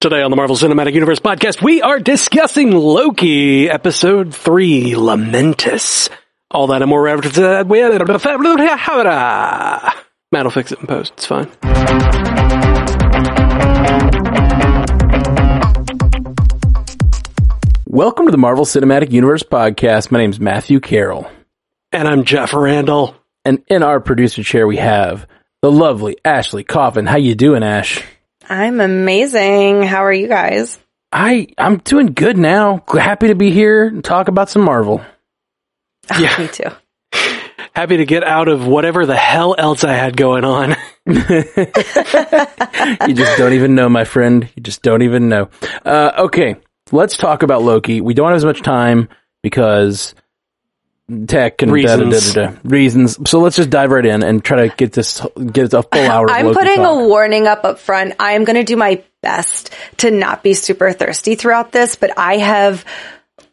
Today on the Marvel Cinematic Universe podcast, we are discussing Loki, episode 3, Lamentis. All that and more after that. Matt will fix it in post. It's fine. Welcome to the Marvel Cinematic Universe podcast. My name's Matthew Carroll. And I'm Jeff Randall. And in our producer chair we have the lovely Ashley Coffin. How you doing, Ash? I'm amazing. How are you guys? I I'm doing good now. Happy to be here and talk about some Marvel. Yeah, me too. Happy to get out of whatever the hell else I had going on. you just don't even know, my friend. You just don't even know. Uh, okay, let's talk about Loki. We don't have as much time because tech and reasons. Da, da, da, reasons. So let's just dive right in and try to get this get a full hour. I'm Loki putting talk. a warning up up front. I am going to do my best to not be super thirsty throughout this, but I have.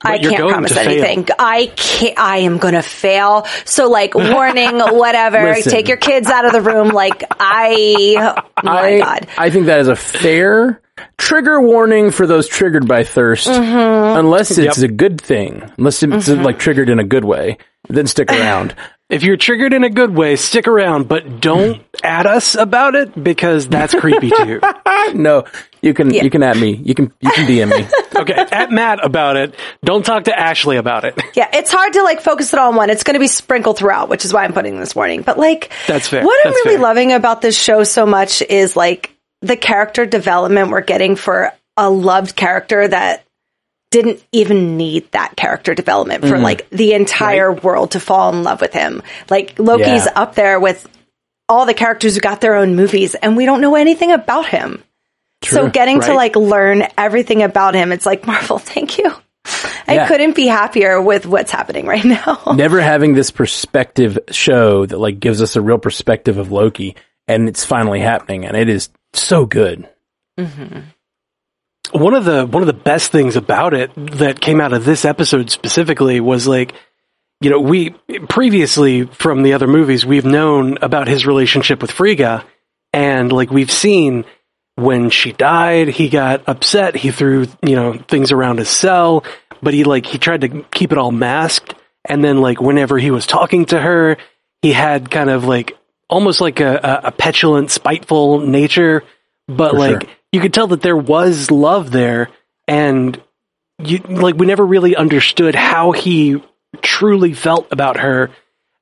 I can't promise to fail. anything. I can't. I am gonna fail. So, like, warning, whatever. Listen. Take your kids out of the room. Like, I. Oh my I, god. I think that is a fair trigger warning for those triggered by thirst, Mm-hmm. unless it's Yep. a good thing, unless it's like triggered in a good way. Then stick around. If you're triggered in a good way, stick around, but don't at us about it because that's creepy too. no, you can Yeah. you can at me. You can you can DM me. Okay, at Matt about it. Don't talk to Ashley about it. Yeah, it's hard to like focus it all on one. It's going to be sprinkled throughout, which is why I'm putting this warning. But like, That's fair. What I'm really fair. loving about this show so much is like the character development we're getting for a loved character that didn't even need that character development Mm-hmm. for like the entire world to fall in love with him. Like Loki's Yeah. up there with all the characters who got their own movies and we don't know anything about him. so True, getting to like learn everything about him, it's like Marvel, thank you. I Yeah. couldn't be happier with what's happening right now. Never having this perspective show that like gives us a real perspective of Loki, and it's finally happening, and it is so good. Mm-hmm. one of the one of the best things about it that came out of this episode specifically was like you know we previously from the other movies we've known about his relationship with Frigga and like we've seen when she died he got upset he threw you know things around his cell but he like he tried to keep it all masked and then like whenever he was talking to her he had kind of like almost like a, a, petulant spiteful nature but For like sure. you could tell that there was love there and you like we never really understood how he truly felt about her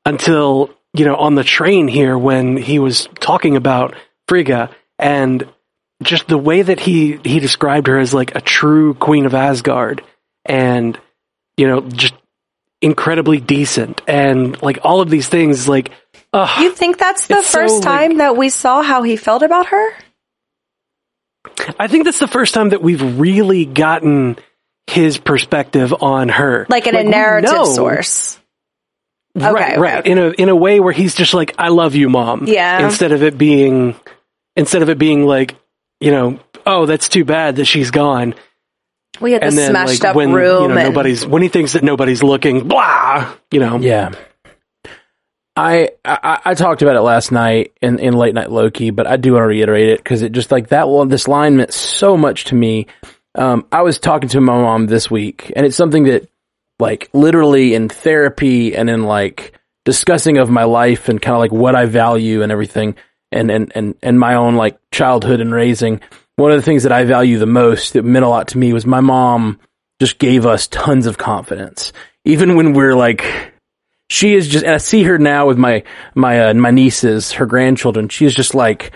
until you know on the train here when he was talking about Frigga and just the way that he he described her as like a true queen of Asgard and you know just incredibly decent and like all of these things like uh, You think that's the It's so, first like- time that we saw how he felt about her? I think that's the first time that we've really gotten his perspective on her Like in Like, a narrative know- source. right, Okay, right. okay. In a in a way where he's just like, "I love you, mom." Yeah. Instead of it being, instead of it being like, you know, oh, that's too bad that she's gone. We had the then smashed like up when room you know and nobody's when he thinks that nobody's looking, blah, you know. Yeah. I, I I talked about it last night in, in late night Loki, but I do want to reiterate it because it just like that one this line meant so much to me. Um, I was talking to my mom this week, and it's something that like literally in therapy and in like discussing of my life and kind of like what I value and everything, and and and and my own like childhood and raising. One of the things that I value the most that meant a lot to me was my mom just gave us tons of confidence, even when we're like she is just and I see her now with my my uh, my nieces, her grandchildren. She is just like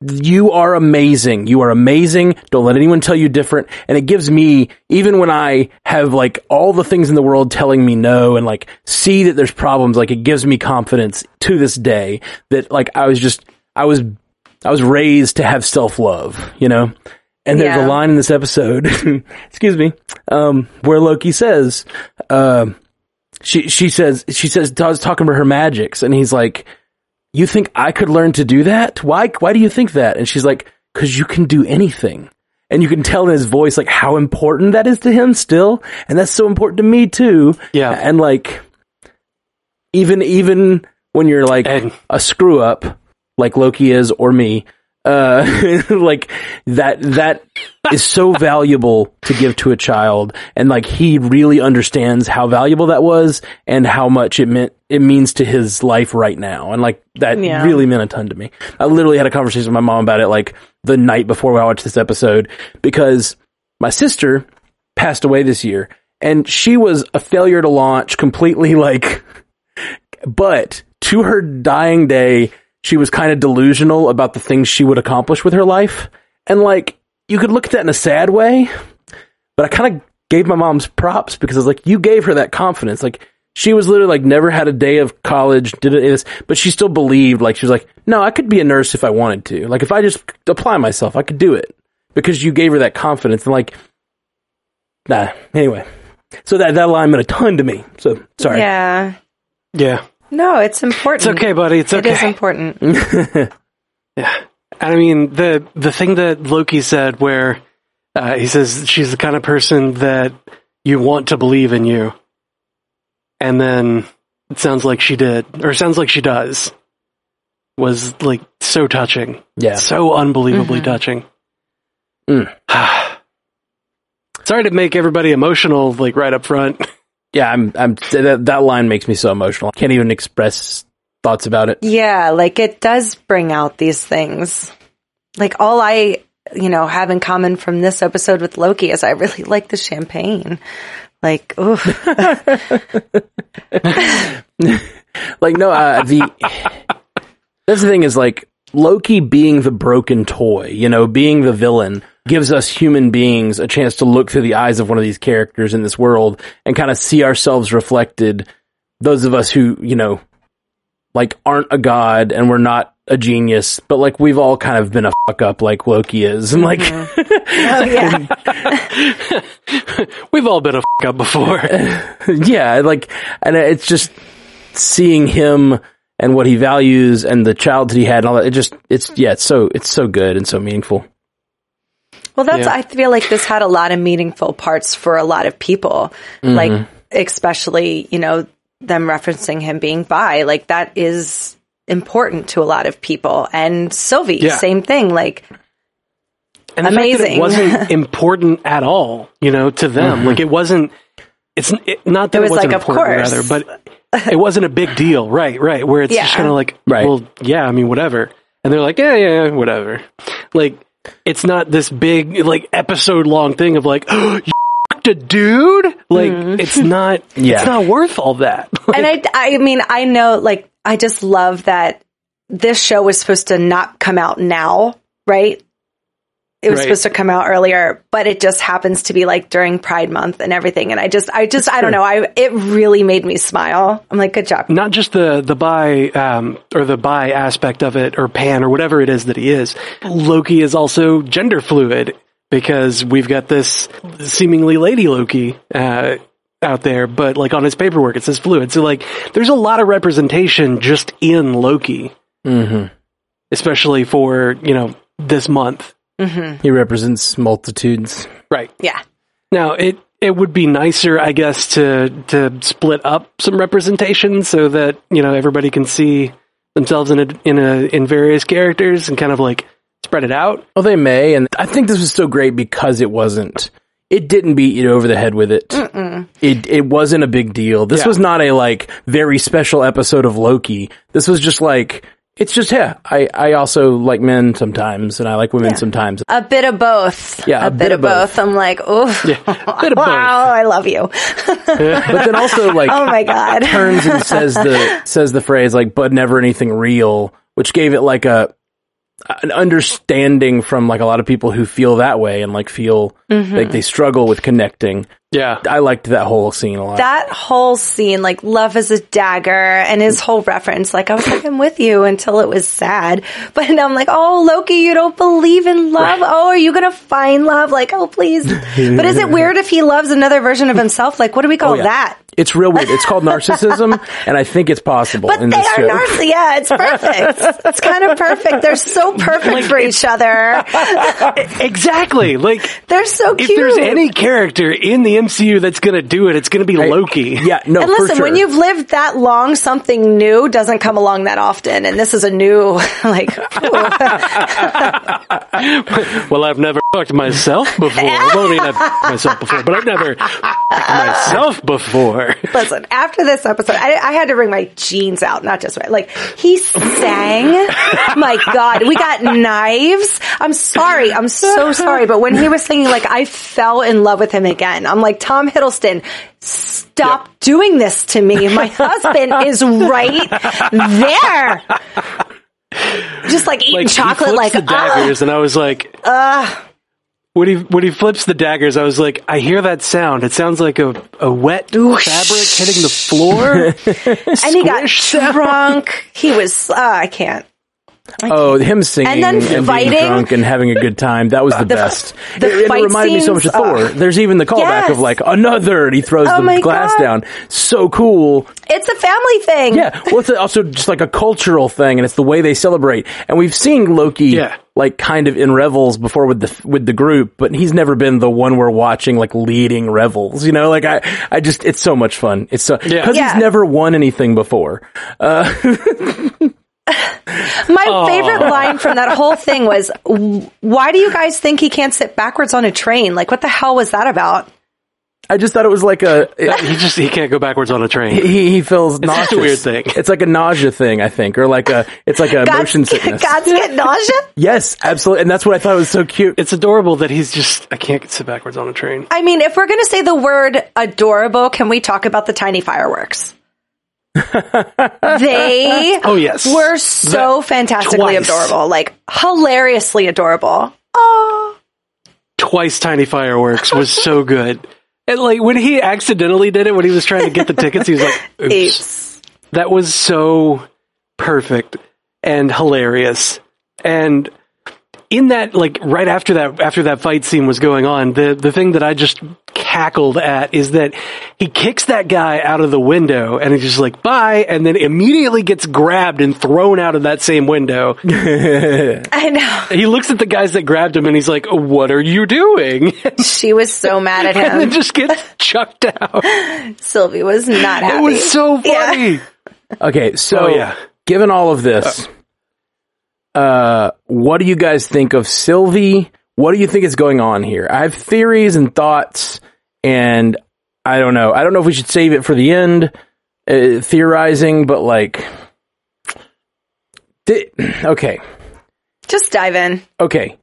you are amazing. You are amazing. Don't let anyone tell you different. And it gives me even when I have like all the things in the world telling me no and like see that there's problems, like it gives me confidence to this day that like I was just I was I was raised to have self-love, you know? And there's Yeah. a line in this episode, excuse me, um, where Loki says, um, she she says she says Todd's talking about her magics, and he's like, "You think I could learn to do that? Why why do you think that?" And she's like, "Cause you can do anything." And you can tell in his voice like how important that is to him still, and that's so important to me too. Yeah. and like even even when you're like And- a screw up, like Loki is or me, Uh, like that, that is so valuable to give to a child. And like he really understands how valuable that was and how much it meant, it means to his life right now. And like that Yeah. really meant a ton to me. I literally had a conversation with my mom about it like the night before I watched this episode because my sister passed away this year and she was a failure to launch completely like but to her dying day she was kind of delusional about the things she would accomplish with her life. And like you could look at that in a sad way but i kind of gave my mom's props because i was like you gave her that confidence. Like she was literally like never had a day of college did it this but she still believed like she was like no i could be a nurse if i wanted to. Like if i just apply myself i could do it. Because you gave her that confidence and like nah anyway. So that that line meant a ton to me. So sorry. Yeah. Yeah. No, it's important. It's okay, buddy. It's okay. It is important. Yeah. I mean, the the thing that Loki said where uh, he says she's the kind of person that you want to believe in you. And then it sounds like she did, or sounds like she does. Was like so touching. yeah So unbelievably touching. Mm. Sorry to make everybody emotional, like right up front. Yeah, I'm. I'm. That, that line makes me so emotional. I Can't even express thoughts about it. Yeah, like it does bring out these things. Like all I, you know, have in common from this episode with Loki is I really like the champagne. Like, ooh, Like, no, uh, the. that's the thing is like Loki being the broken toy. You know, being the villain gives us human beings a chance to look through the eyes of one of these characters in this world and kind of see ourselves reflected. Those of us who, you know, like aren't a god and we're not a genius, but like we've all kind of been a fuck up like Loki is. And like, oh yeah, We've all been a fuck up before. yeah, like, and it's just seeing him and what he values and the childhood he had and all that. It just, it's, yeah, it's so, it's so good and so meaningful. Well, that's, Yeah. I feel like this had a lot of meaningful parts for a lot of people. Mm-hmm. Like, especially, you know, them referencing him being bi. Like, that is important to a lot of people. And Sylvie, Yeah. same thing. Like, And the fact that Amazing. it wasn't important at all, you know, to them. Mm-hmm. Like it wasn't. It's it, not that It it, was wasn't like, of course. rather, but it wasn't a big deal, right? Right, where it's just kind of like, Right. well, yeah, I mean, whatever, and they're like, yeah, yeah, yeah, whatever. Like it's not this big like episode long thing of like, oh, you f***ed a dude. Like mm-hmm. it's not. Yeah. It's not worth all that. and I, I mean, I know, like, I just love that this show was supposed to not come out now, right? It was Right. supposed to come out earlier, but it just happens to be like during Pride Month and everything. And I just, I just, I don't know. I, it really made me smile. I'm like, good job. not just the the bi um, or the bi aspect of it or pan or whatever it is that he is. Loki is also gender fluid because we've got this seemingly lady Loki uh, out there, but like on his paperwork it says fluid. So like, there's a lot of representation just in Loki, hmm especially for you know this month. He represents multitudes. Right Yeah. now, it it would be nicer, I guess, to to split up some representation so that you know everybody can see themselves in a in a in various characters and kind of like spread it out. Well, they may, and I think this was so great because it wasn't. It didn't beat you over the head with it. It it wasn't a big deal. This Yeah. was not a like very special episode of Loki. This was just like it's just yeah. I I also like men sometimes, and I like women sometimes. A bit of both. Yeah, A, bit, of both. I'm like, oh, bit of both. wow, I love you. But then also like Oh my God. turns and says the says the phrase like but never anything real, which gave it like a an understanding from like a lot of people who feel that way and like feel Mm-hmm. like they struggle with connecting. Yeah, I liked that whole scene a lot. that whole scene, like love is a dagger, and his whole reference, like I was like, I'm with you until it was sad, but now I'm like, oh Loki, you don't believe in love. Oh, are you gonna find love? Like, oh please. but is it weird if he loves another version of himself? Like, what do we call Oh, yeah. that? It's real weird. It's called narcissism, and I think it's possible But in they this are show. narcissists. Yeah, it's perfect. it's kind of perfect. They're so perfect for each other. exactly. Like They're so if there's any character in the MCU that's going to do it, it's going to be Loki. yeah, no, and for listen, sure. when you've lived that long, something new doesn't come along that often. And this is a new, like. Well, I've never fucked myself before. well, I mean, I've fucked myself before, but I've never fucked myself before. listen, after this episode, I, I had to bring my jeans out, not just like, he sang. my God, we got knives. I'm sorry. I'm so sorry. But when he was singing, like, I fell in love with him again. I'm like, Tom Hiddleston, stop doing this to me. My husband is right there. Just like eating Like chocolate, like, the daggers, and I was like, when he when he flips the daggers, I was like, I hear that sound. It sounds like a a wet Oosh. fabric hitting the floor. and he got sound. drunk. He was, uh, I can't. Oh, him singing And and, then being drunk and having a good time. That was the, best. the it, it fight reminded me so much of Thor. uh, There's even the callback yes. of like another, and he throws Oh the glass God. down. So cool. It's a family thing. Yeah. Well, it's also just like a cultural thing, and it's the way they celebrate. And we've seen Loki, Yeah. like kind of in revels before with the with the group, but he's never been the one we're watching like leading revels. You know, like I, I just it's so much fun. It's so Yeah. because Yeah. he's never won anything before. My favorite line from that whole thing was, "Why do you guys think he can't sit backwards on a train? Like, what the hell was that about?" I just thought it was like a. he just he can't go backwards on a train. he, he feels just a weird thing. It's like a nausea thing, I think, or like a it's like a motion sickness. God's get nausea. Yes, absolutely, and that's what I thought was so cute. It's adorable that he's just I can't sit backwards on a train. I mean, if we're gonna say the word adorable, can we talk about the tiny fireworks? they Oh yes, were so fantastically twice. adorable, like hilariously adorable. Oh, twice tiny fireworks was so good. And like when he accidentally did it when he was trying to get the tickets, he was like, "Oops." apes. That was so perfect and hilarious. And in that, like right after that, after that fight scene was going on, the the thing that I just cackled at is that he kicks that guy out of the window and he's just like bye, and then immediately gets grabbed and thrown out of that same window. I know. he looks at the guys that grabbed him and he's like, "What are you doing?" She was so mad at him. and then just gets chucked out. Sylvie was not happy. It was so Yeah. funny. Okay, so Oh, yeah. given all of this, uh, what do you guys think of Sylvie? What do you think is going on here? I have theories and thoughts, and I don't know. I don't know if we should save it for the end, uh, theorizing, but like, di- okay, Just dive in. okay.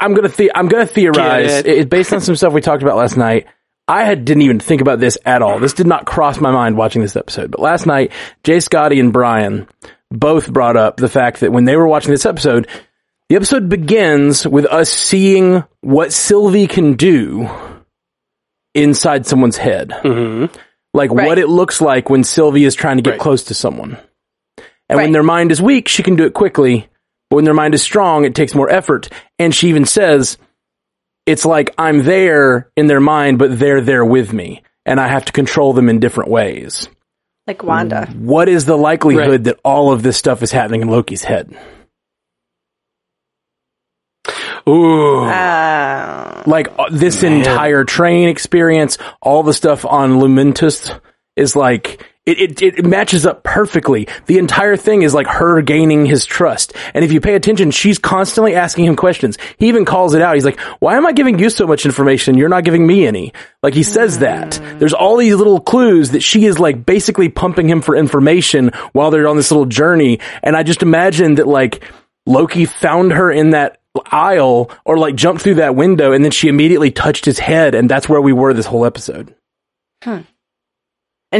I'm gonna the- I'm gonna theorize it. it. it- based on some stuff we talked about last night. I had didn't even think about this at all. This did not cross my mind watching this episode. But last night, Jay Scotty and Brian both brought up the fact that when they were watching this episode, the episode begins with us seeing what Sylvie can do inside someone's head. Mm-hmm. Like Right. what it looks like when Sylvie is trying to get Right. close to someone. And when their mind is weak, she can do it quickly. But when their mind is strong, it takes more effort. And she even says, it's like I'm there in their mind, but they're there with me. And I have to control them in different ways. Like Wanda. What is the likelihood Right. that all of this stuff is happening in Loki's head? Ooh. Uh, Like uh, this entire train experience, all the stuff on Lamentis is like it, it it matches up perfectly. The entire thing is like her gaining his trust. And if you pay attention, she's constantly asking him questions. He even calls it out. He's like, "Why am I giving you so much information? You're not giving me any." Like he says that. There's all these little clues that she is like basically pumping him for information while they're on this little journey. And I just imagine that like Loki found her in that aisle or like jumped through that window and then she immediately touched his head and that's where we were this whole episode. and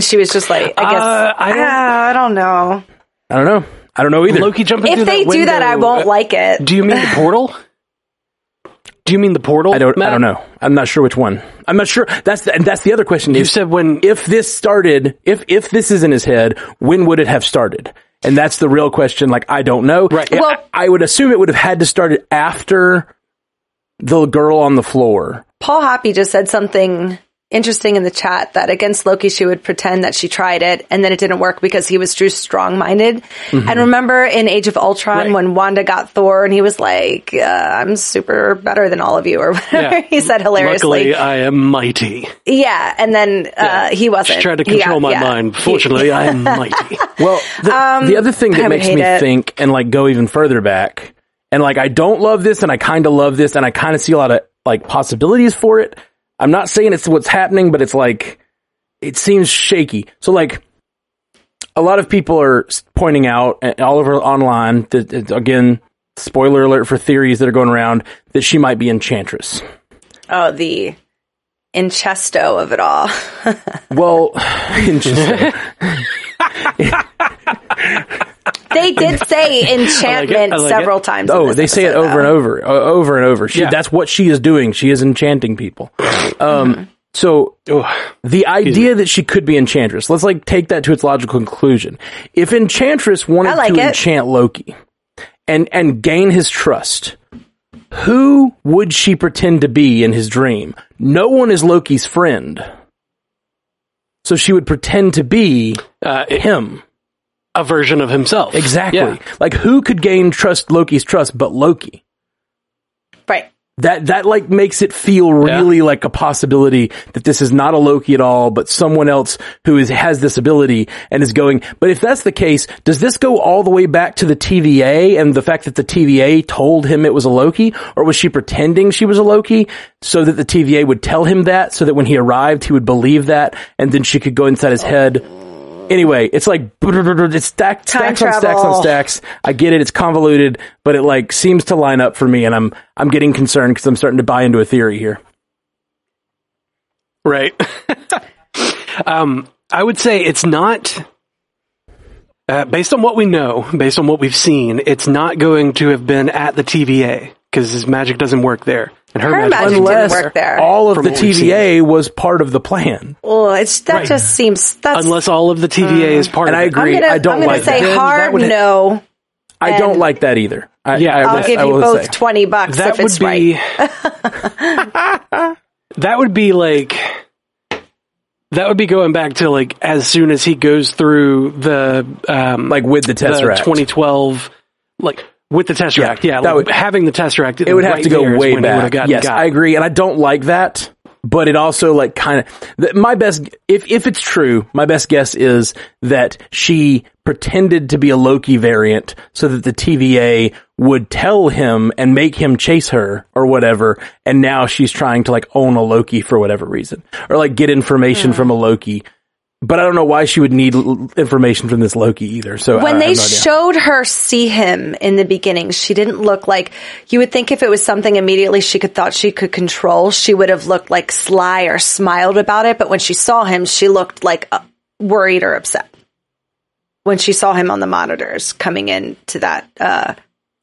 she was just like, I guess, Uh, I don't- "Ah, I don't know. I don't know. I don't know either. Loki jumping through If they that do that, I won't uh, like it. Do you mean the portal? Do you mean the portal? I don't I don't know. I'm not sure which one. I'm not sure. That's the, and that's the other question You is said when if this started if if this is in his head, when would it have started? And that's the real question like I don't know. Right. Well- I, I would assume it would have had to start after the girl on the floor. Paul Hoppy just said something interesting in the chat that against Loki, she would pretend that she tried it and then it didn't work because he was too strong minded. And remember in Age of Ultron Right. when Wanda got Thor and he was like, uh, I'm super better than all of you or whatever Yeah. he said hilariously. Luckily, I am mighty. yeah. And then, uh, he wasn't. She tried to control got- my yeah. mind. Fortunately, I am mighty. Well, the, the other thing that would makes me it. think and like go even further back, and like I don't love this, and I kind of love this, and I kind of see a lot of like possibilities for it. I'm not saying it's what's happening, but it's like it seems shaky. So like a lot of people are pointing out uh, all over online that that, again, spoiler alert for theories that are going around that she might be Enchantress. Oh, the incesto of it all. Well, interesting. They did say enchantment I like it. several times. in Oh, this they say it episode, over and over, o- over and over. She, Yeah. That's what she is doing. She is enchanting people. Um, so Ugh. the idea that she could be Enchantress, let's like take that to its logical conclusion. If Enchantress wanted like to it. enchant Loki and and gain his trust, who would she pretend to be in his dream? No one is Loki's friend. So she would pretend to be Uh, it- him. A version of himself. Exactly. Yeah. Like who could gain trust Loki's trust but Loki? Right. that that like makes it feel really like a possibility that this is not a Loki at all, but someone else who is has this ability and is going. But if that's the case, does this go all the way back to the TVA and the fact that the TVA told him it was a Loki, or was she pretending she was a Loki so that the TVA would tell him that, so that when he arrived he would believe that, and then she could go inside his head? Anyway, it's like it's stacked, Time stacks on stacks on stacks. I get it; it's convoluted, but it like seems to line up for me, and I'm I'm getting concerned because I'm starting to buy into a theory here. Right. um, I would say it's not. Uh, based on what we know, based on what we've seen, it's not going to have been at the TVA because his magic doesn't work there, and her, Her magic, magic didn't Unless work there. all of From the TVA was part of the plan, Well, it's that Right. just seems that's. unless all of the TVA is part and of I it. agree. I'm gonna, I don't I'm gonna like say that. hard That would- no. I don't like that either. I, Yeah, I, I'll I'll give I you will both say. twenty bucks that if would it's be right. that would be like that would be going back to like as soon as he goes through the um like with the the Tesseract. 2012 like with the Tesseract yeah, that like, would- having the Tesseract it would have to go way when he would have back. Yes, got. I agree, and I don't like that. But it also like kind of my best if if it's true, my best guess is that she pretended to be a Loki variant so that the TVA would tell him and make him chase her or whatever, and now she's trying to like own a Loki for whatever reason or like get information hmm. from a Loki. But I don't know why she would need l- information from this Loki either. So when I they have no showed her see him in the beginning, she didn't look like you would think if it was something immediately she could thought she could control, she would have looked like sly or smiled about it. But when she saw him, she looked like uh, worried or upset. When she saw him on the monitors coming in to that uh,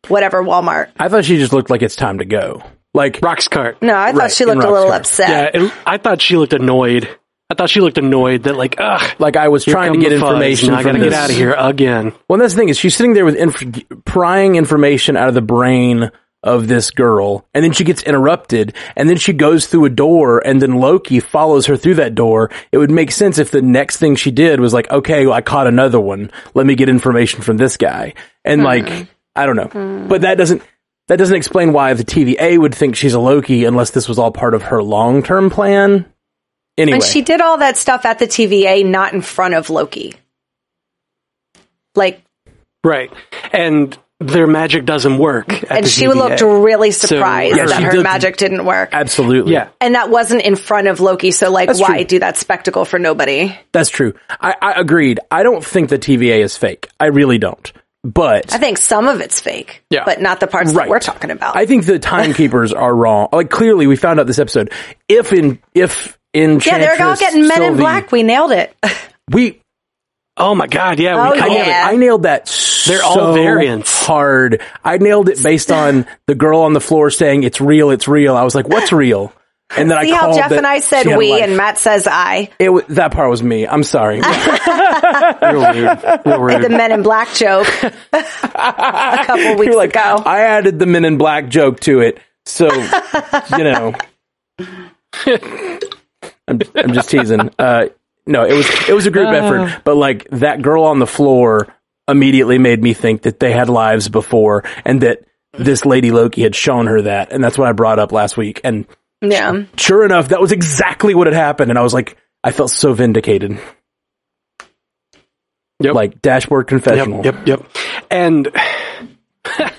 whatever Walmart. I thought she just looked like it's time to go. Like Roxxcart No, I thought Right, she looked a little car. upset. yeah it, I thought she looked annoyed I thought she looked annoyed that like ugh like I was trying to get the fuzz, information now I gotta this. get out of here again Well, that's the thing is she's sitting there with inf- prying information out of the brain of this girl, and then she gets interrupted, and then she goes through a door, and then Loki follows her through that door. It would make sense if the next thing she did was like, okay, well, I caught another one. Let me get information from this guy, and hmm. like, I don't know, hmm. but that doesn't. That doesn't explain why the TVA would think she's a Loki unless this was all part of her long-term plan. Anyway, And she did all that stuff at the TVA, not in front of Loki. Like, right and their magic doesn't work at and the she TVA. looked really surprised Yeah, that her did- magic didn't work. absolutely, yeah And that wasn't in front of Loki, so like, That's why true. do that spectacle for nobody? That's true. I, I agreed. I don't think the TVA is fake. I really don't. But I think some of it's fake, Yeah. but not the parts Right. that we're talking about. I think the timekeepers are wrong. Like clearly, we found out this episode. If in if in yeah, they're all getting Men in Black. We nailed it. We oh my god yeah Oh, we, I I nailed, nailed it. Yeah. I nailed that. They're so all variants. hard. I nailed it based on the girl on the floor saying it's real. It's real. I was like, what's real? And then I See I how Jeff that and I said she had a we and Matt says I. It wa- that part was me. I'm sorry. real rude real rude The Men in Black joke a couple weeks You're like, ago. I added the Men in Black joke to it, so you know. I'm, I'm just teasing. Uh, no, it was it was a group effort, but like that girl on the floor immediately made me think that they had lives before, and that this lady Loki had shown her that, and that's what I brought up last week. And Yeah. sure enough, that was exactly what had happened, and I was like, I felt so vindicated. Yep. Like dashboard confessional. Yep, yep, yep. And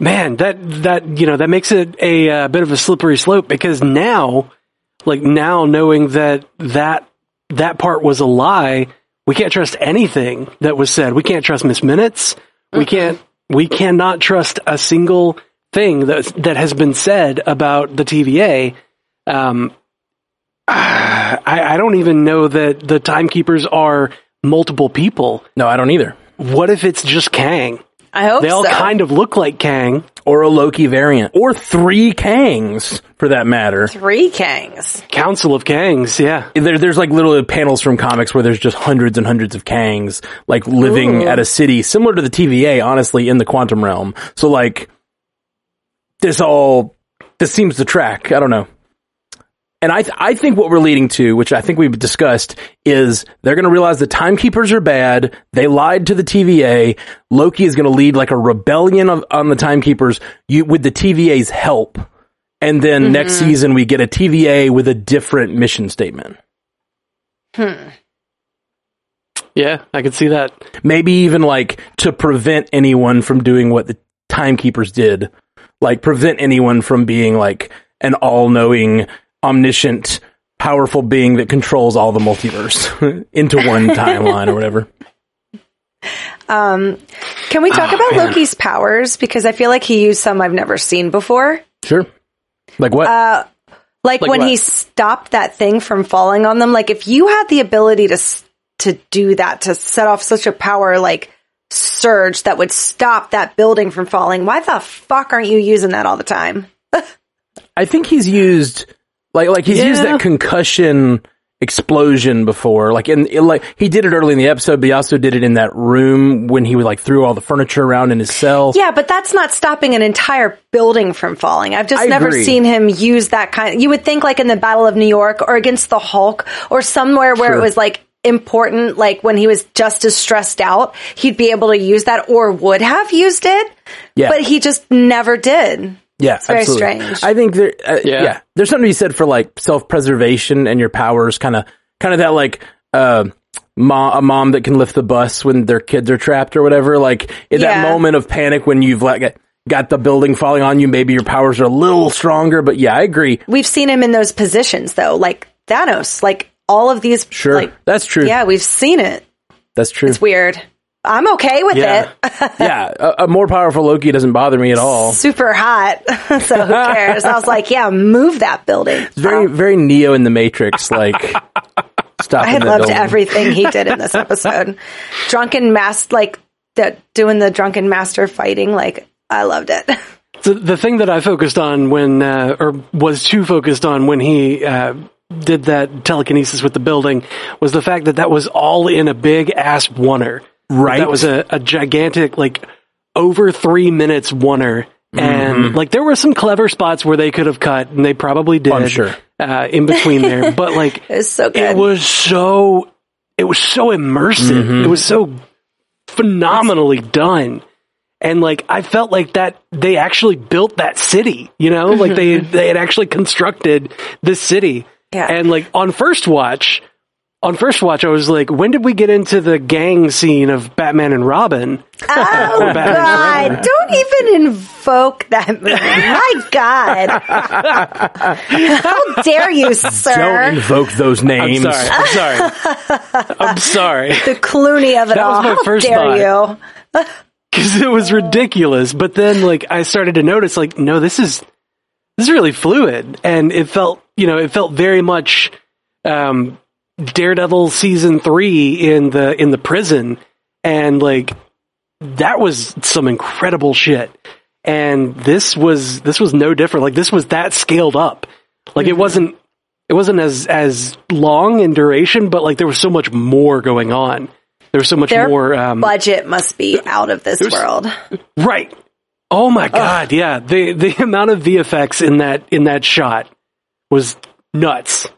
man, that that you know that makes it a, uh bit of a slippery slope because now, like now, knowing that that that part was a lie, we can't trust anything that was said. We can't trust Miss Minutes. We can't. We cannot trust a single thing that that has been said about the TVA. Um, I, I don't even know that the timekeepers are multiple people. No, I don't either. What if it's just Kang? I hope They all so. kind of look like Kang. Or a Loki variant, or three Kangs for that matter. Three Kangs. Council of Kangs, yeah. There, there's like little panels from comics where there's just hundreds and hundreds of Kangs, like living Ooh. at a city similar to the TVA, honestly, in the quantum realm. So like, this all, this seems to track. I don't know. And I, th- I think what we're leading to, which I think we've discussed, is they're going to realize the timekeepers are bad. They lied to the TVA. Loki is going to lead like a rebellion of, on the timekeepers you, with the TVA's help. And then next season we get a TVA with a different mission statement. Hmm. Yeah, I could see that. maybe even like to prevent anyone from doing what the timekeepers did like prevent anyone from being like an all-knowing omniscient powerful being that controls all the multiverse into one timeline or whatever Can we talk Oh, about man. Loki's powers? Because I feel like he used some I've never seen before. sure like what Uh, Like, Like when what? he stopped that thing from falling on them. Like if you had the ability to to do that, to set off such a power like surge that would stop that building from falling, why the fuck aren't you using that all the time? i think he's used like like he's used that concussion explosion before like in, like he did it early in the episode but he also did it in that room when he would like threw all the furniture around in his cell Yeah, but that's not stopping an entire building from falling. I've just I never agree. seen him use that kind. You would think like in the Battle of New York or against the Hulk or somewhere where Sure. it was like important, like when he was just as stressed out, he'd be able to use that or would have used it. Yeah. But he just never did. Yeah, very absolutely. strange. I think there, uh, yeah. Yeah. there's something to be said for like self preservation and your powers, kind of, kind of that like, uh, mom, a mom that can lift the bus when their kids are trapped or whatever. Like in Yeah. that moment of panic when you've like got the building falling on you, maybe your powers are a little stronger. But yeah, I agree. We've seen him in those positions though, like Thanos, like all of these. Sure, Like, that's true. yeah, we've seen it. that's true. It's weird. I'm okay with Yeah. it. yeah, a, a more powerful Loki doesn't bother me at all. super hot. so who cares? I was like, yeah, move that building. It's very, very Neo in the Matrix, like. Stop I loved everything he did in this episode. drunken master, like the doing the drunken master fighting, like I loved it. The, the thing that I focused on when, uh, or was too focused on when he uh, did that telekinesis with the building was the fact that that was all in a big ass oner. Right. That was a, a gigantic, like, over three minutes oner. And, like, there were some clever spots where they could have cut, and they probably did. I'm sure. Uh, in between there. But, like, It was so good. it was so it was so immersive it was so phenomenally done and like i felt like that they actually built that city you know like they they had actually constructed this city Yeah. and like on first watch on first watch i was like when did we get into the gang scene of batman and robin oh God! Forever. Don't even invoke that movie. My God! How dare you, sir? Don't invoke those i'm names. sorry i'm sorry i'm sorry the Clooney of it That was all. my How first dare thought. you? because it was ridiculous. But then, like, I started to notice, like, no, this is this is really fluid, and it felt, you know, it felt very much um, Daredevil season three in the in the prison, and like that was some incredible shit. And this was this was no different. Like this was that scaled up. Like it wasn't it wasn't as as long in duration, but like there was so much more going on. There was so much Their more um, budget must be out of this was- world. Right. Oh my god, yeah. The the amount of VFX in that in that shot was nuts.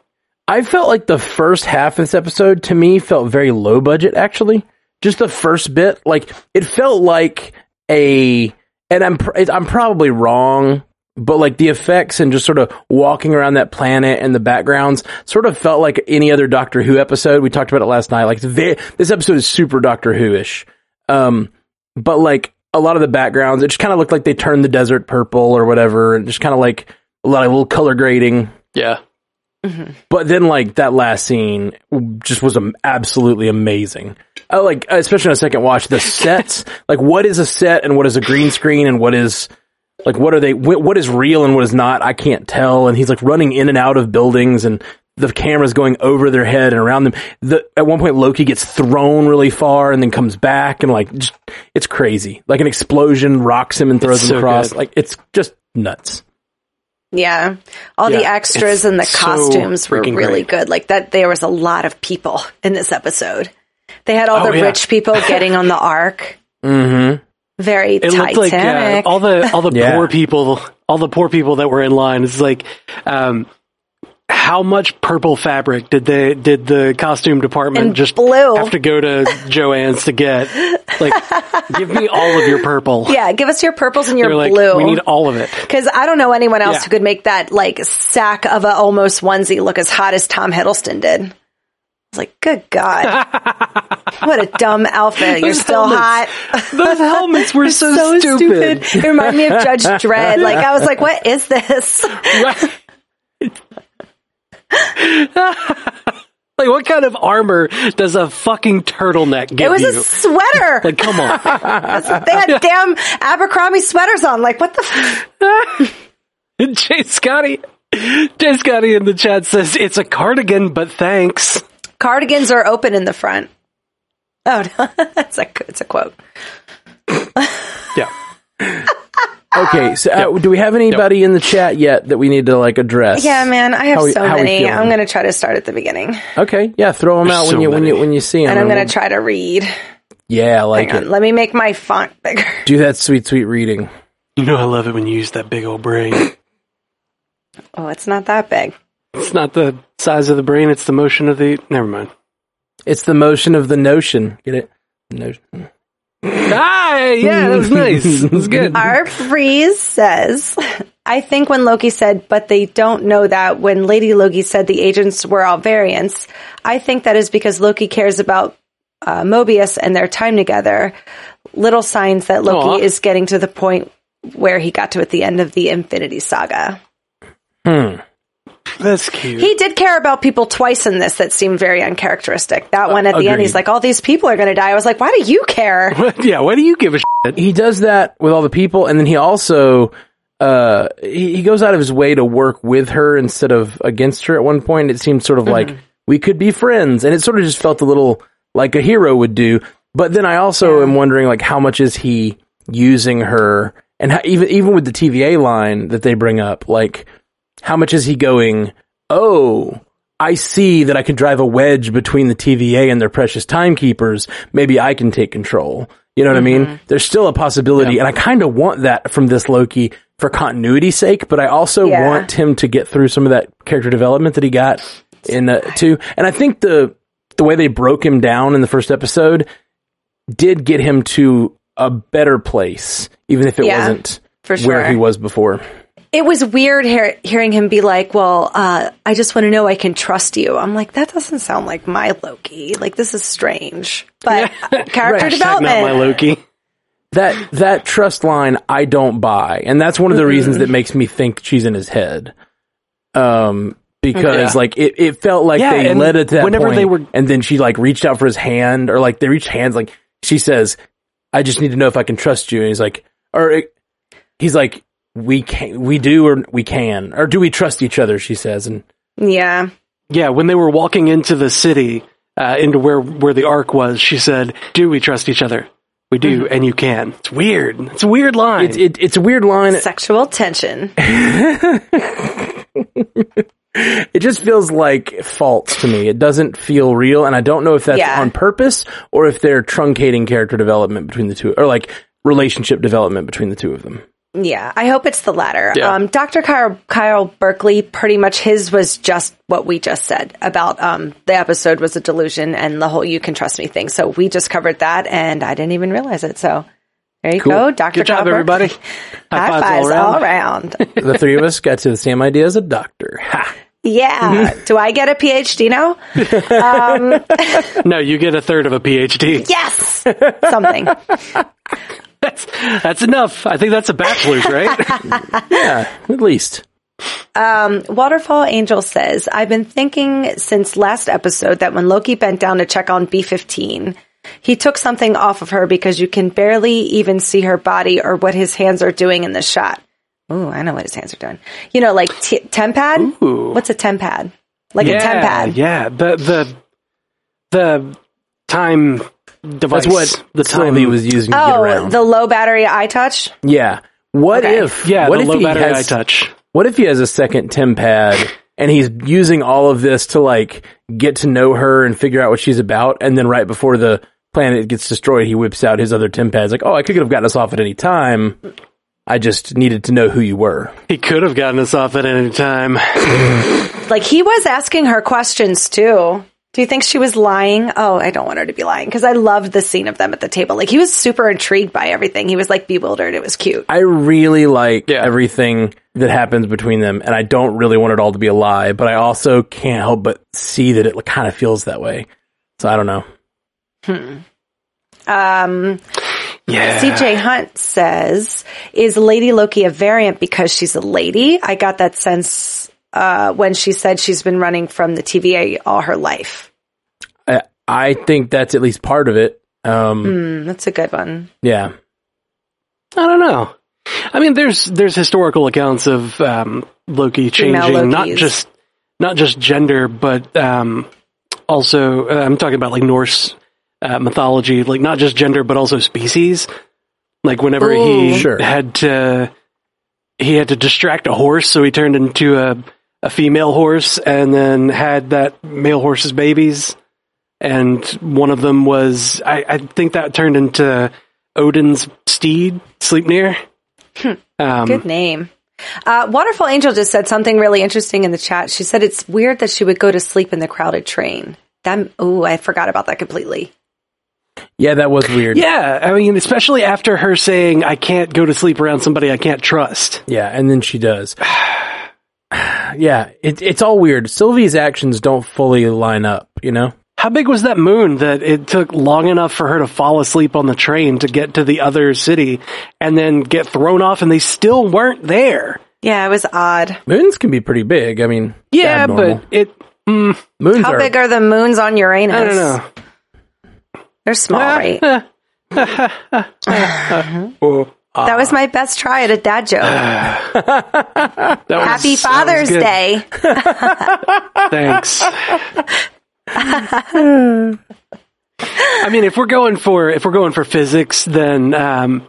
I felt like the first half of this episode to me felt very low budget actually. Just the first bit, like it felt like a and I'm I'm probably wrong, but like the effects and just sort of walking around that planet and the backgrounds sort of felt like any other Doctor Who episode. We talked about it last night. Like this episode is super Doctor Who-ish. Um but like a lot of the backgrounds, it just kind of looked like they turned the desert purple or whatever and just kind of like a lot of little color grading. Yeah. But then, like that last scene, just was um, absolutely amazing. I like, especially on a second watch, the sets. like, what is a set and what is a green screen and what is like what are they? wh- What is real and what is not? I can't tell. And he's like running in and out of buildings and. The camera's going over their head and around them. The, at one point, Loki gets thrown really far and then comes back and like, just, it's crazy. Like an explosion rocks him and throws It's him so across. good. Like it's just nuts. Yeah. All the extras it's and the so costumes were really great. good. Like that, there was a lot of people in this episode. They had all Oh, the yeah. rich people getting on the ark. Mm-hmm. Very It looked like uh, Titanic. all the all the Yeah. poor people, all the poor people that were in line. It's like, um, how much purple fabric did they did the costume department And just blue. have to go to Joanne's to get? Like, give me all of your purple. yeah, give us your purples and your like, blue. we need all of it. Because I don't know anyone else Yeah. who could make that like sack of a almost onesie look as hot as Tom Hiddleston did. I was like, good God. what a dumb outfit. You're Those still helmets- hot. Those helmets were so, so stupid. stupid. It reminded me of Judge Dredd. Like I was like, what is this? like, what kind of armor does a fucking turtleneck give you? It was you? a sweater. like, come on. they had damn Abercrombie sweaters on. Like what the? F- Jay Scotty, Jay Scotty in the chat says it's a cardigan, but thanks. cardigans are open in the front. Oh, no. that's a it's a quote. Yeah. Okay, so uh, do we have anybody in the chat yet that we need to like address? Yeah, man, I have How we- so how we many. feeling? I'm gonna try to start at the beginning, Okay, yeah, throw them out There's when so you when you when you see them. and I'm gonna try to read. Yeah, I like Hang on, it. let me make my font bigger. Do that sweet sweet reading. You know I love it when you use that big old brain. Oh, it's not that big. It's not the size of the brain, it's the motion of the. Never mind. It's the motion of the notion. Get it? Notion. Ah, yeah, that was nice. That was good. Our freeze says, I think when Loki said, but they don't know that, when Lady Loki said the agents were all variants, I think that is because Loki cares about uh, Mobius and their time together. Little signs that Loki Aw. is getting to the point where he got to at the end of the Infinity Saga. Hmm. That's cute. He did care about people twice in this that seemed very uncharacteristic. That one at the end, he's like, all these people are going to die. I was like, why do you care? yeah, why do you give a shit? He does that with all the people, and then he also uh he, he goes out of his way to work with her instead of against her. At one point, it seemed sort of like we could be friends, and it sort of just felt a little like a hero would do. But then I also am wondering, like, how much is he using her, and how, even even with the TVA line that they bring up, like, how much is he going? Oh, I see that I can drive a wedge between the TVA and their precious timekeepers. Maybe I can take control. You know what I mean? There's still a possibility, and I kind of want that from this Loki for continuity's sake, but I also Yeah. want him to get through some of that character development that he got in uh, two. And I think the the way they broke him down in the first episode did get him to a better place, even if it Yeah, wasn't for where he was before. It was weird hear- hearing him be like, well, uh, I just want to know I can trust you. I'm like, that doesn't sound like my Loki. Like, this is strange. But uh, character Right. Hashtag not my. Loki. that that trust line I don't buy, and that's one of the reasons that makes me think she's in his head. Um, because Yeah. like it, it felt like Yeah, they led it to that whenever point, they were- and then she like reached out for his hand, or like they reached hands. Like she says, "I just need to know if I can trust you," and he's like, or it, he's like, "We can, we do, or we can, or do we trust each other?" She says, and Yeah. Yeah, when they were walking into the city, uh, into where where the ark was, she said, "Do we trust each other? We do, and you can." It's weird. It's a weird line. it, it, it's a weird line. Sexual tension. It just feels like false to me. It doesn't feel real, and I don't know if that's Yeah. on purpose or if they're truncating character development between the two, or like relationship development between the two of them. Yeah, I hope it's the latter. Yeah. Um, Dr. Kyle, Kyle Berkeley, pretty much his was just what we just said about um, the episode was a delusion and the whole "you can trust me" thing. So we just covered that, and I didn't even realize it. So there you Cool. go, Dr. Good job, Kyle everybody. Berkeley. High High fives all all around. around. the three of us got to the same idea as a doctor. Ha! yeah. Do I get a PhD now? No, you get a third of a PhD. Yes. Something. That's that's enough. I think that's a bachelor's, right? Yeah, at least. Um, Waterfall Angel says, I've been thinking since last episode that when Loki bent down to check on B15, he took something off of her because you can barely even see her body or what his hands are doing in the shot. Ooh, I know what his hands are doing. You know, like t- tempad? Ooh. What's a tempad? Like yeah, a tempad. yeah. The the the time device. That's what the Sylvie time was using to get Oh, around. the low battery eye touch? yeah. What Okay. if? Yeah, what the if low he battery has, eye touch. What if he has a second TemPad and he's using all of this to like get to know her and figure out what she's about, and then right before the planet gets destroyed, he whips out his other TemPads. Like, oh, I could have gotten us off at any time. I just needed to know who you were. He could have gotten us off at any time. Like he was asking her questions too. Do you think she was lying? Oh, I don't want her to be lying because I loved the scene of them at the table. Like he was super intrigued by everything. He was like bewildered. It was cute. I really like Yeah. everything that happens between them, and I don't really want it all to be a lie, but I also can't help but see that it kind of feels that way. So I don't know. Hmm. Um, Yeah. CJ Hunt says, "Is Lady Loki a variant because she's a lady?" I got that sense uh, when she said she's been running from the TVA all her life. I, I think that's at least part of it. Um, Hmm, that's a good one. Yeah. I don't know. I mean, there's there's historical accounts of um, Loki changing not just not just gender, but um, also uh, I'm talking about like Norse uh, mythology, like not just gender, but also species. Like whenever he Sure. had to he had to distract a horse, so he turned into a a female horse, and then had that male horse's babies. And one of them was, I, I think that turned into Odin's steed, Sleipnir. Um, Good name. Uh, Waterfall Angel just said something really interesting in the chat. She said it's weird that she would go to sleep in the crowded train. That oh, I forgot about that completely. Yeah, that was weird. Yeah, I mean, especially after her saying, "I can't go to sleep around somebody I can't trust." Yeah, and then she does. yeah, it, it's all weird. Sylvie's actions don't fully line up, you know? How big was that moon that it took long enough for her to fall asleep on the train to get to the other city and then get thrown off, and they still weren't there? Yeah, it was odd. Moons can be pretty big. I mean, Yeah, abnormal. but it. Mm, moons How are big are the moons on Uranus? I don't know. They're small, ah, right? Ah, ah, uh-huh. Oh, That was my best try at a dad joke. that was- Happy was Father's. Day. Thanks. I mean, if we're going for if we're going for physics, then um,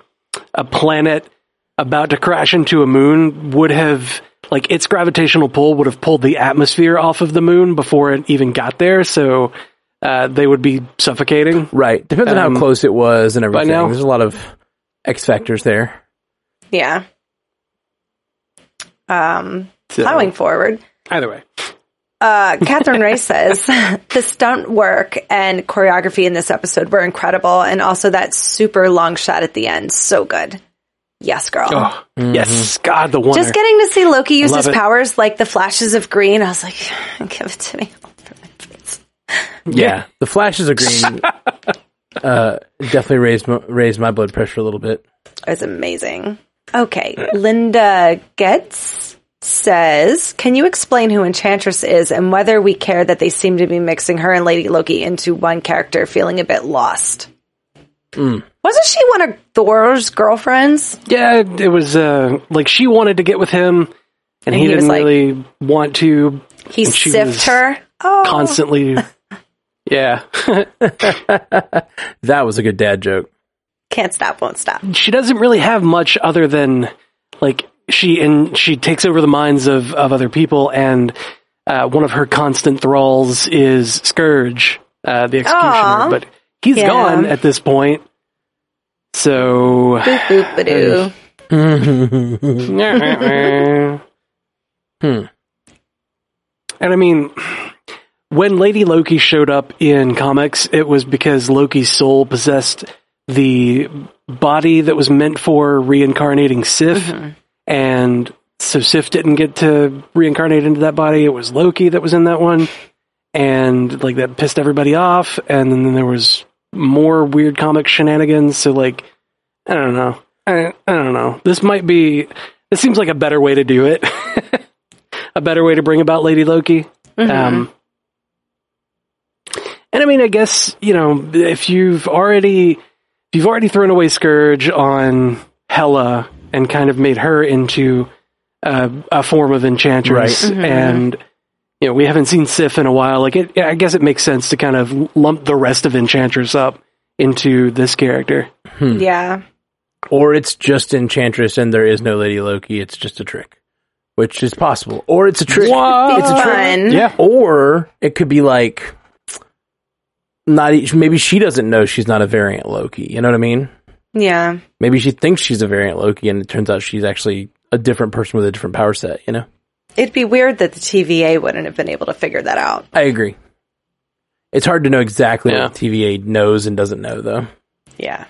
a planet about to crash into a moon would have like its gravitational pull would have pulled the atmosphere off of the moon before it even got there. So uh, they would be suffocating. right. Depends on Um, how close it was and everything. now- There's a lot of X factors there. Yeah. Um, So, plowing forward. either way, Uh, Catherine Ray says the stunt work and choreography in this episode were incredible, and also that super long shot at the end, so good. Yes, girl. oh yes, God, the one. Just getting to see Loki use Love his it. powers like the flashes of green, I was like, give it to me. Yeah. The flashes of green uh, definitely raised my, raised my blood pressure a little bit. It was amazing. Okay, Linda Getz says, "Can you explain who Enchantress is and whether we care that they seem to be mixing her and Lady Loki into one character, feeling a bit lost?" Hmm. Wasn't she one of Thor's girlfriends? yeah, it was uh, like she wanted to get with him, and, he, he didn't like- really want to. He And siffed her. Oh, Constantly, yeah. That was a good dad joke. can't stop, won't stop. she doesn't really have much other than like she and she takes over the minds of of other people and uh, one of her constant thralls is Scourge, uh, the executioner, Aw. but he's Yeah. gone at this point. So Boop boop hmm. And I mean, when Lady Loki showed up in comics, it was because Loki's soul possessed the body that was meant for reincarnating Sif, mm-hmm. and so Sif didn't get to reincarnate into that body. It was Loki that was in that one, and like that pissed everybody off. And then there was more weird comic shenanigans. So like, I don't know. I, I don't know. This might be. This seems like a better way to do it. a better way to bring about Lady Loki. Mm-hmm. Um, and I mean, I guess you know if you've already if you've already thrown away Scourge on Hela and kind of made her into a, a form of enchantress, right. mm-hmm. and you know we haven't seen Sif in a while. Like it, I guess it makes sense to kind of lump the rest of Enchantress up into this character. Hmm. Yeah. Or it's just Enchantress and there is no Lady Loki. It's just a trick, which is possible. Or it's a trick. What? It's a trick. Yeah. Or it could be like not maybe she doesn't know she's not a variant Loki. You know what I mean? Yeah. Maybe she thinks she's a variant Loki, and it turns out she's actually a different person with a different power set. You know? It'd be weird that the TVA wouldn't have been able to figure that out. I agree. It's hard to know exactly yeah. what TVA knows and doesn't know, though. Yeah.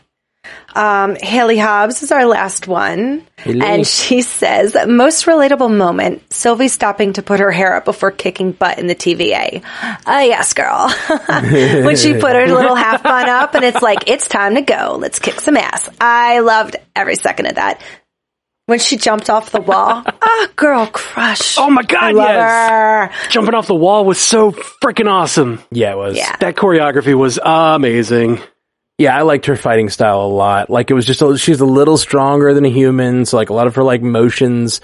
Um, Haley Hobbs is our last one. Haley. And she says, most relatable moment, Sylvie stopping to put her hair up before kicking butt in the TVA. Uh, yes, girl. when she put her little half bun up and it's like, it's time to go. Let's kick some ass. I loved every second of that. When she jumped off the wall, ah, oh, girl crush. Oh my god, yes! Her. Jumping off the wall was so freaking awesome. Yeah, it was. Yeah. That choreography was amazing. Yeah, I liked her fighting style a lot. Like it was just a, she's a little stronger than a human, so like a lot of her like motions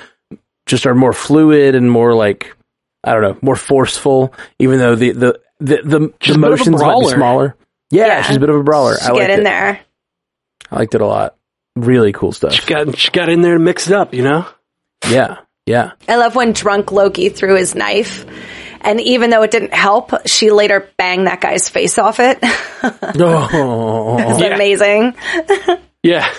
just are more fluid and more like I don't know, more forceful. Even though the the the the, the motions might be smaller. Yeah, yeah, she's a bit of a brawler. She I get in it. there. I liked it a lot. Really cool stuff. She got she got in there and mixed up, you know. Yeah, yeah. I love when drunk Loki threw his knife and even though it didn't help, she later banged that guy's face off it. oh, it's yeah. amazing. yeah.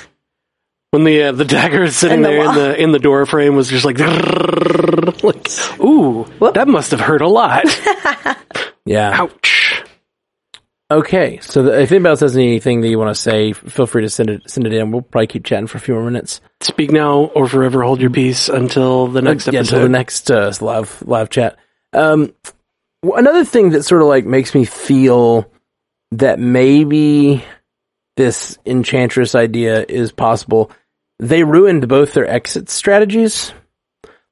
When the uh, the dagger is sitting in the there in the in the door frame was just like, like ooh, Whoop. that must have hurt a lot. yeah. Ouch. Okay, so the, if anybody else has anything that you want to say, feel free to send it send it in. We'll probably keep chatting for a few more minutes. Speak now or forever hold your peace until the next uh, yeah, episode. until the next uh, live live chat. Um, another thing that sort of like makes me feel that maybe this enchantress idea is possible. They ruined both their exit strategies.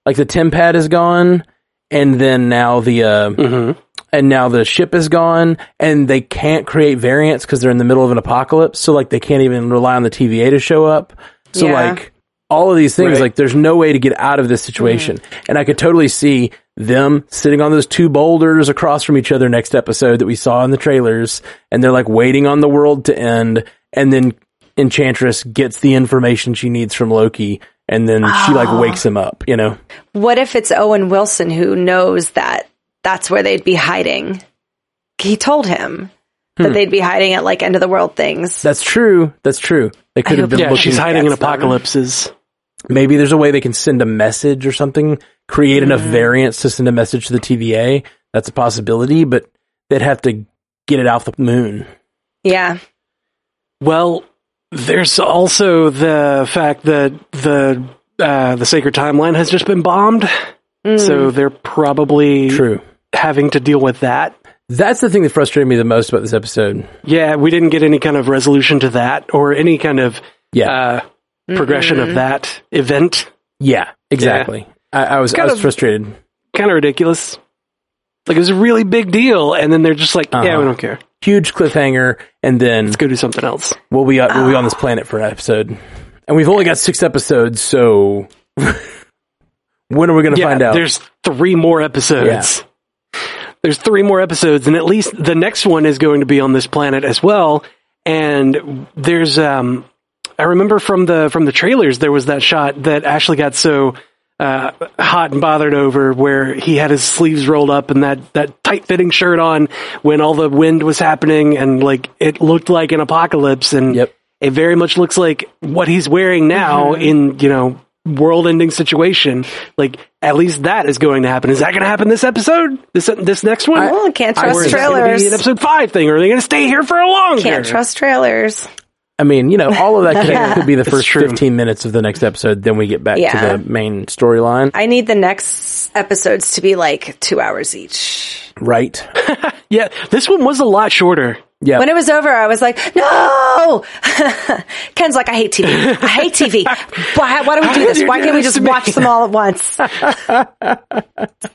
Like the TemPad is gone, and then now the uh, mm-hmm. and now the ship is gone, and they can't create variants because they're in the middle of an apocalypse. So like they can't even rely on the TVA to show up. So yeah. like all of these things, right. like there's no way to get out of this situation. Mm-hmm. And I could totally see them sitting on those two boulders across from each other next episode that we saw in the trailers. And they're like waiting on the world to end. And then Enchantress gets the information she needs from Loki. And then oh. she like ah. wakes him up, you know? What if it's Owen Wilson who knows that that's where they'd be hiding? He told him that hmm. they'd be hiding at like end of the world things. That's true. That's true. They could have been. Yeah, she's hiding in apocalypses. Maybe there's a way they can send a message or something, create enough mm. variants to send a message to the TVA. That's a possibility, but they'd have to get it off the moon. Yeah. Well, there's also the fact that the uh, the sacred timeline has just been bombed, mm. so they're probably true having to deal with that. That's the thing that frustrated me the most about this episode. Yeah, we didn't get any kind of resolution to that or any kind of yeah. Uh, progression mm-hmm. of that event. Yeah, exactly. Yeah. I, I, was, I was of, frustrated. Kind of ridiculous. Like it was a really big deal, and then they're just like, uh-huh. "Yeah, we don't care." Huge cliffhanger, and then let's go do something else. We'll be uh, we'll be on this planet for an episode, and we've only got six episodes, so when are we going to yeah, find out? There's three more episodes. Yeah. There's three more episodes, and at least the next one is going to be on this planet as well. And there's um, I remember from the from the trailers there was that shot that Ashley got so uh, hot and bothered over where he had his sleeves rolled up and that that tight fitting shirt on when all the wind was happening and like it looked like an apocalypse and yep. It very much looks like what he's wearing now Mm-hmm. in, you know, world ending situation. Like, at least that is going to happen. Is that going to happen this episode? This, this next one? Well, Oh, can't trust is trailers. be an episode five thing? Or are they going to stay here for a longer? Can't trust trailers. I mean, you know, all of that could, could be the first true. 15 minutes of the next episode. Then we get back Yeah. to the main storyline. I need the next episodes to be like two hours each. Right. Yeah, this one was a lot shorter. Yeah. When it was over, I was like, no! Ken's like, I hate TV. I hate TV. Why, why do we do this? Why can't we just watch them all at once? It's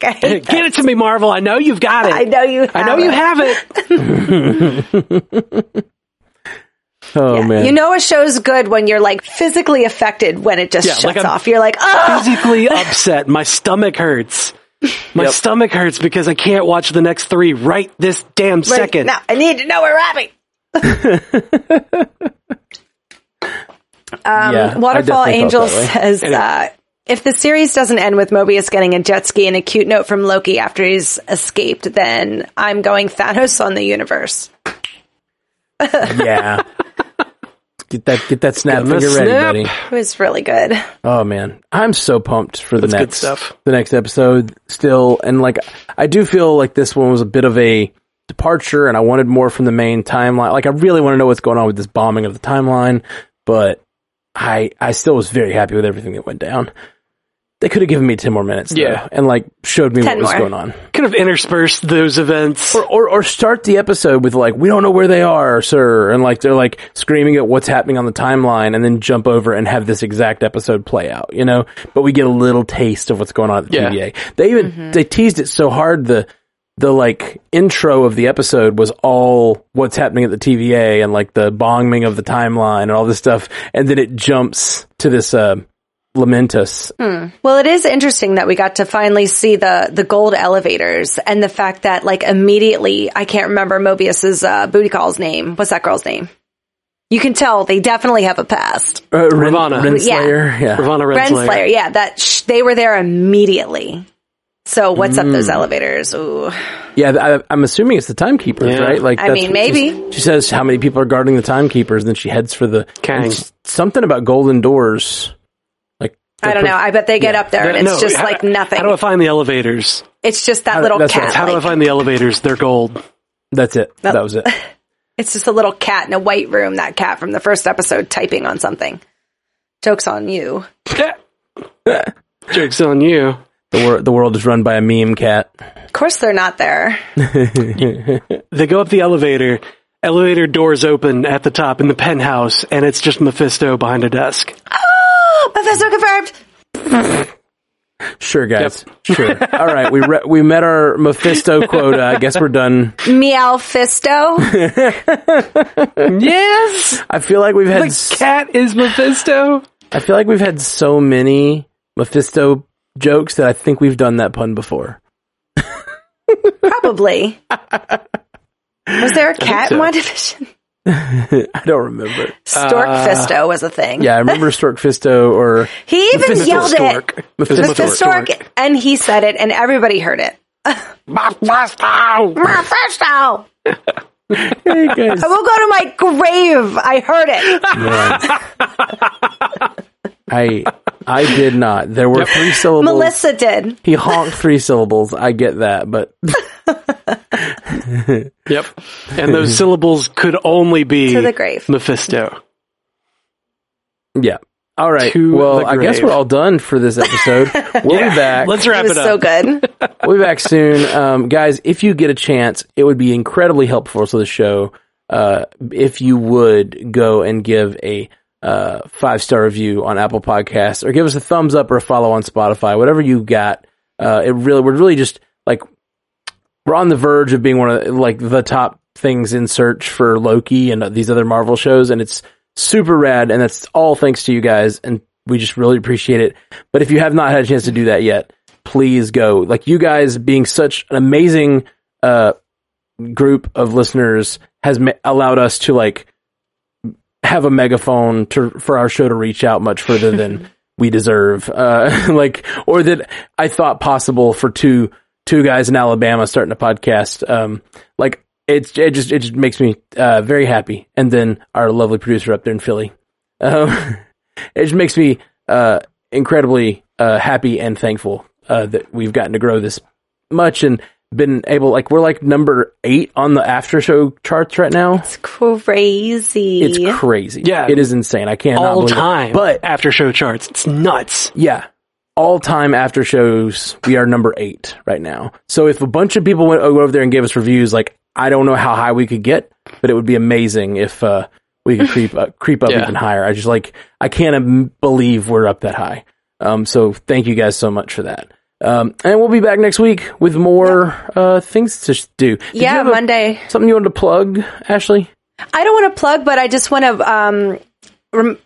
like, Get it to me, Marvel. I know you've got it. I know you I know have you have it. Oh, man. You know a show's good when you're like physically affected when it just Yeah, shuts like off. You're like, oh, Physically upset. My stomach hurts. My Yep. stomach hurts because I can't watch the next three right this damn right second. now I need to know where we're um, Yeah, Waterfall Angel felt Angels that way. says, uh, if the series doesn't end with Mobius getting a jet ski and a cute note from Loki after he's escaped, then I'm going Thanos on the universe. yeah. Get that, get that snap Give 'em a finger ready, buddy. It was really good. Oh man, I'm so pumped for the That's good next stuff. the next episode still, and like I do feel like this one was a bit of a departure, and I wanted more from the main timeline. Like I really want to know what's going on with this bombing of the timeline, but I I still was very happy with everything that went down. They could have given me ten more minutes, though, Yeah. and like showed me 10 what was more. going on, Could have interspersed those events. or, or or start the episode with like we don't know where they are, sir, and like they're like screaming at what's happening on the timeline, and then jump over and have this exact episode play out, you know. But we get a little taste of what's going on at the Yeah. TVA. They even they teased it so hard the the like intro of the episode was all what's happening at the TVA and like the bombing of the timeline and all this stuff, and then it jumps to this uh, Lamentis. Well, it is interesting that we got to finally see the the gold elevators and the fact that like immediately I can't remember Mobius's uh, booty call's name. What's that girl's name? You can tell they definitely have a past. Uh, Ren- Ravonna. Renslayer, yeah. Ravonna Renslayer. Renslayer, yeah, that sh- they were there immediately. So what's up those elevators? Ooh, Yeah, I, I'm assuming it's the timekeepers, Yeah. right? Like, I that's mean, maybe. She says how many people are guarding the timekeepers, and then she heads for the Kang. something about golden doors. Like, I don't know. I bet they get up there and it's No, just how- like nothing. How do I find the elevators? it's just that How little that's what- cat. How do I find the elevators? They're gold. That's it. That was it. it's just a little cat in a white room. That cat from the first episode typing on something. Jokes on you. Joke's on you. The, wor- the world is run by a meme cat. Of course, they're not there. They go up the elevator. Elevator doors open at the top in the penthouse, and it's just Mephisto behind a desk. Oh, Mephisto confirmed. Sure, guys. Sure. All right, we re- we met our Mephisto quota. I guess we're done. Meow Fisto. Yes, I feel like we've had. the s- cat is Mephisto. I feel like we've had so many Mephisto jokes that I think we've done that pun before. Probably. Was there a cat so. in my division? I don't remember. Stork uh, Fisto was a thing. Yeah, I remember Stork Fisto or He even Mephisto yelled it. Stork. Mephisto. Mephisto Stork, and he said it, and everybody heard it. Mephisto. Mephisto! Hey guys. I will go to my grave. I heard it. I I did not. There were three syllables. Melissa did. He honked three syllables. I get that, but Yep. And those syllables could only be To the grave. Mephisto. yeah. All right. To well, I guess we're all done for this episode. We'll be back. Let's It wrap was it, so good. We'll be back soon. Um, guys, if you get a chance, it would be incredibly helpful to the show uh, if you would go and give a uh, five star review on Apple Podcasts or give us a thumbs up or a follow on Spotify, whatever you got. Uh, it really, we're really just like, we're on the verge of being one of like the top things in search for Loki and these other Marvel shows. And it's super rad. And that's all thanks to you guys. And we just really appreciate it. But if you have not had a chance to do that yet, please go. Like you guys being such an amazing, uh, group of listeners has ma- allowed us to like have a megaphone to for our show to reach out much further than we deserve. Uh, like, or that I thought possible for two two guys in Alabama starting a podcast. Um, like it's it just it just makes me uh, very happy. And then our lovely producer up there in Philly, um, it just makes me uh, incredibly uh, happy and thankful uh, that we've gotten to grow this much and been able like we're like number eight on the after show charts right now. It's crazy. It's crazy. Yeah. it is insane. I can't All believe it. time. but after show charts. It's nuts. yeah, all time after shows, we are number eight right now. So if a bunch of people went over there and gave us reviews, like I don't know how high we could get, but it would be amazing if uh, we could creep uh, creep up Yeah. even higher. I just like I can't believe we're up that high. Um, so thank you guys so much for that. Um, and we'll be back next week with more uh, things to do. Did you yeah, have a- Monday. something you wanted to plug, Ashley? I don't want to plug, but I just want to um,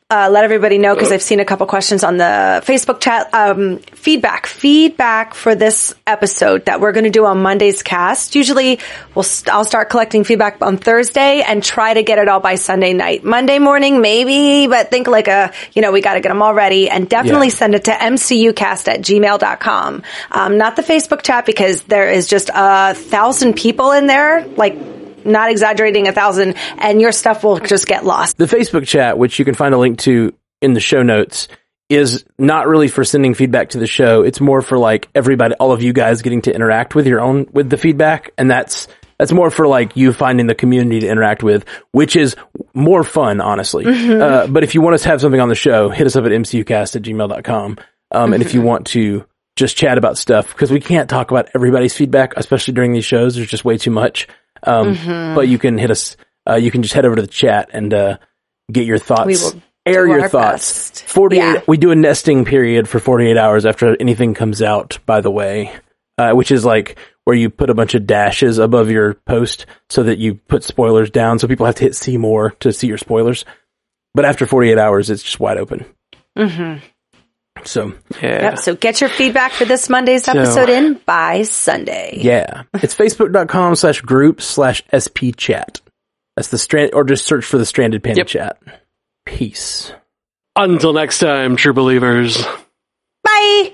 uh, let everybody know because I've seen a couple questions on the Facebook chat. Um, feedback, feedback for this episode that we're going to do on Monday's cast. Usually, we'll st- I'll start collecting feedback on Thursday and try to get it all by Sunday night. Monday morning, maybe, but think like a you know we got to get them all ready and definitely Yeah. send it to mcucast at gmail.com. Um, not the Facebook chat because there is just a thousand people in there, like not exaggerating a thousand, and your stuff will just get lost. The Facebook chat, which you can find a link to in the show notes, is not really for sending feedback to the show. It's more for like everybody, all of you guys getting to interact with your own, with the feedback. And that's, that's more for like you finding the community to interact with, which is more fun, honestly. Uh, but if you want us to have something on the show, hit us up at mcucast at gmail.com. Um, and if you want to just chat about stuff, because we can't talk about everybody's feedback, especially during these shows. There's just way too much. Um, but you can hit us, uh, you can just head over to the chat and, uh, get your thoughts, air your our thoughts. best. 48, Yeah. we do a nesting period for 48 hours after anything comes out, by the way, uh, which is like where you put a bunch of dashes above your post so that you put spoilers down. So people have to hit see more to see your spoilers. But after 48 hours, it's just wide open. Mm-hmm. So, Yeah. Yep. So get your feedback for this Monday's episode in by Sunday. yeah. It's facebook.com slash group slash SP chat. That's the strand, or just search for the stranded panda Yep. chat. Peace. Until next time, true believers. Bye.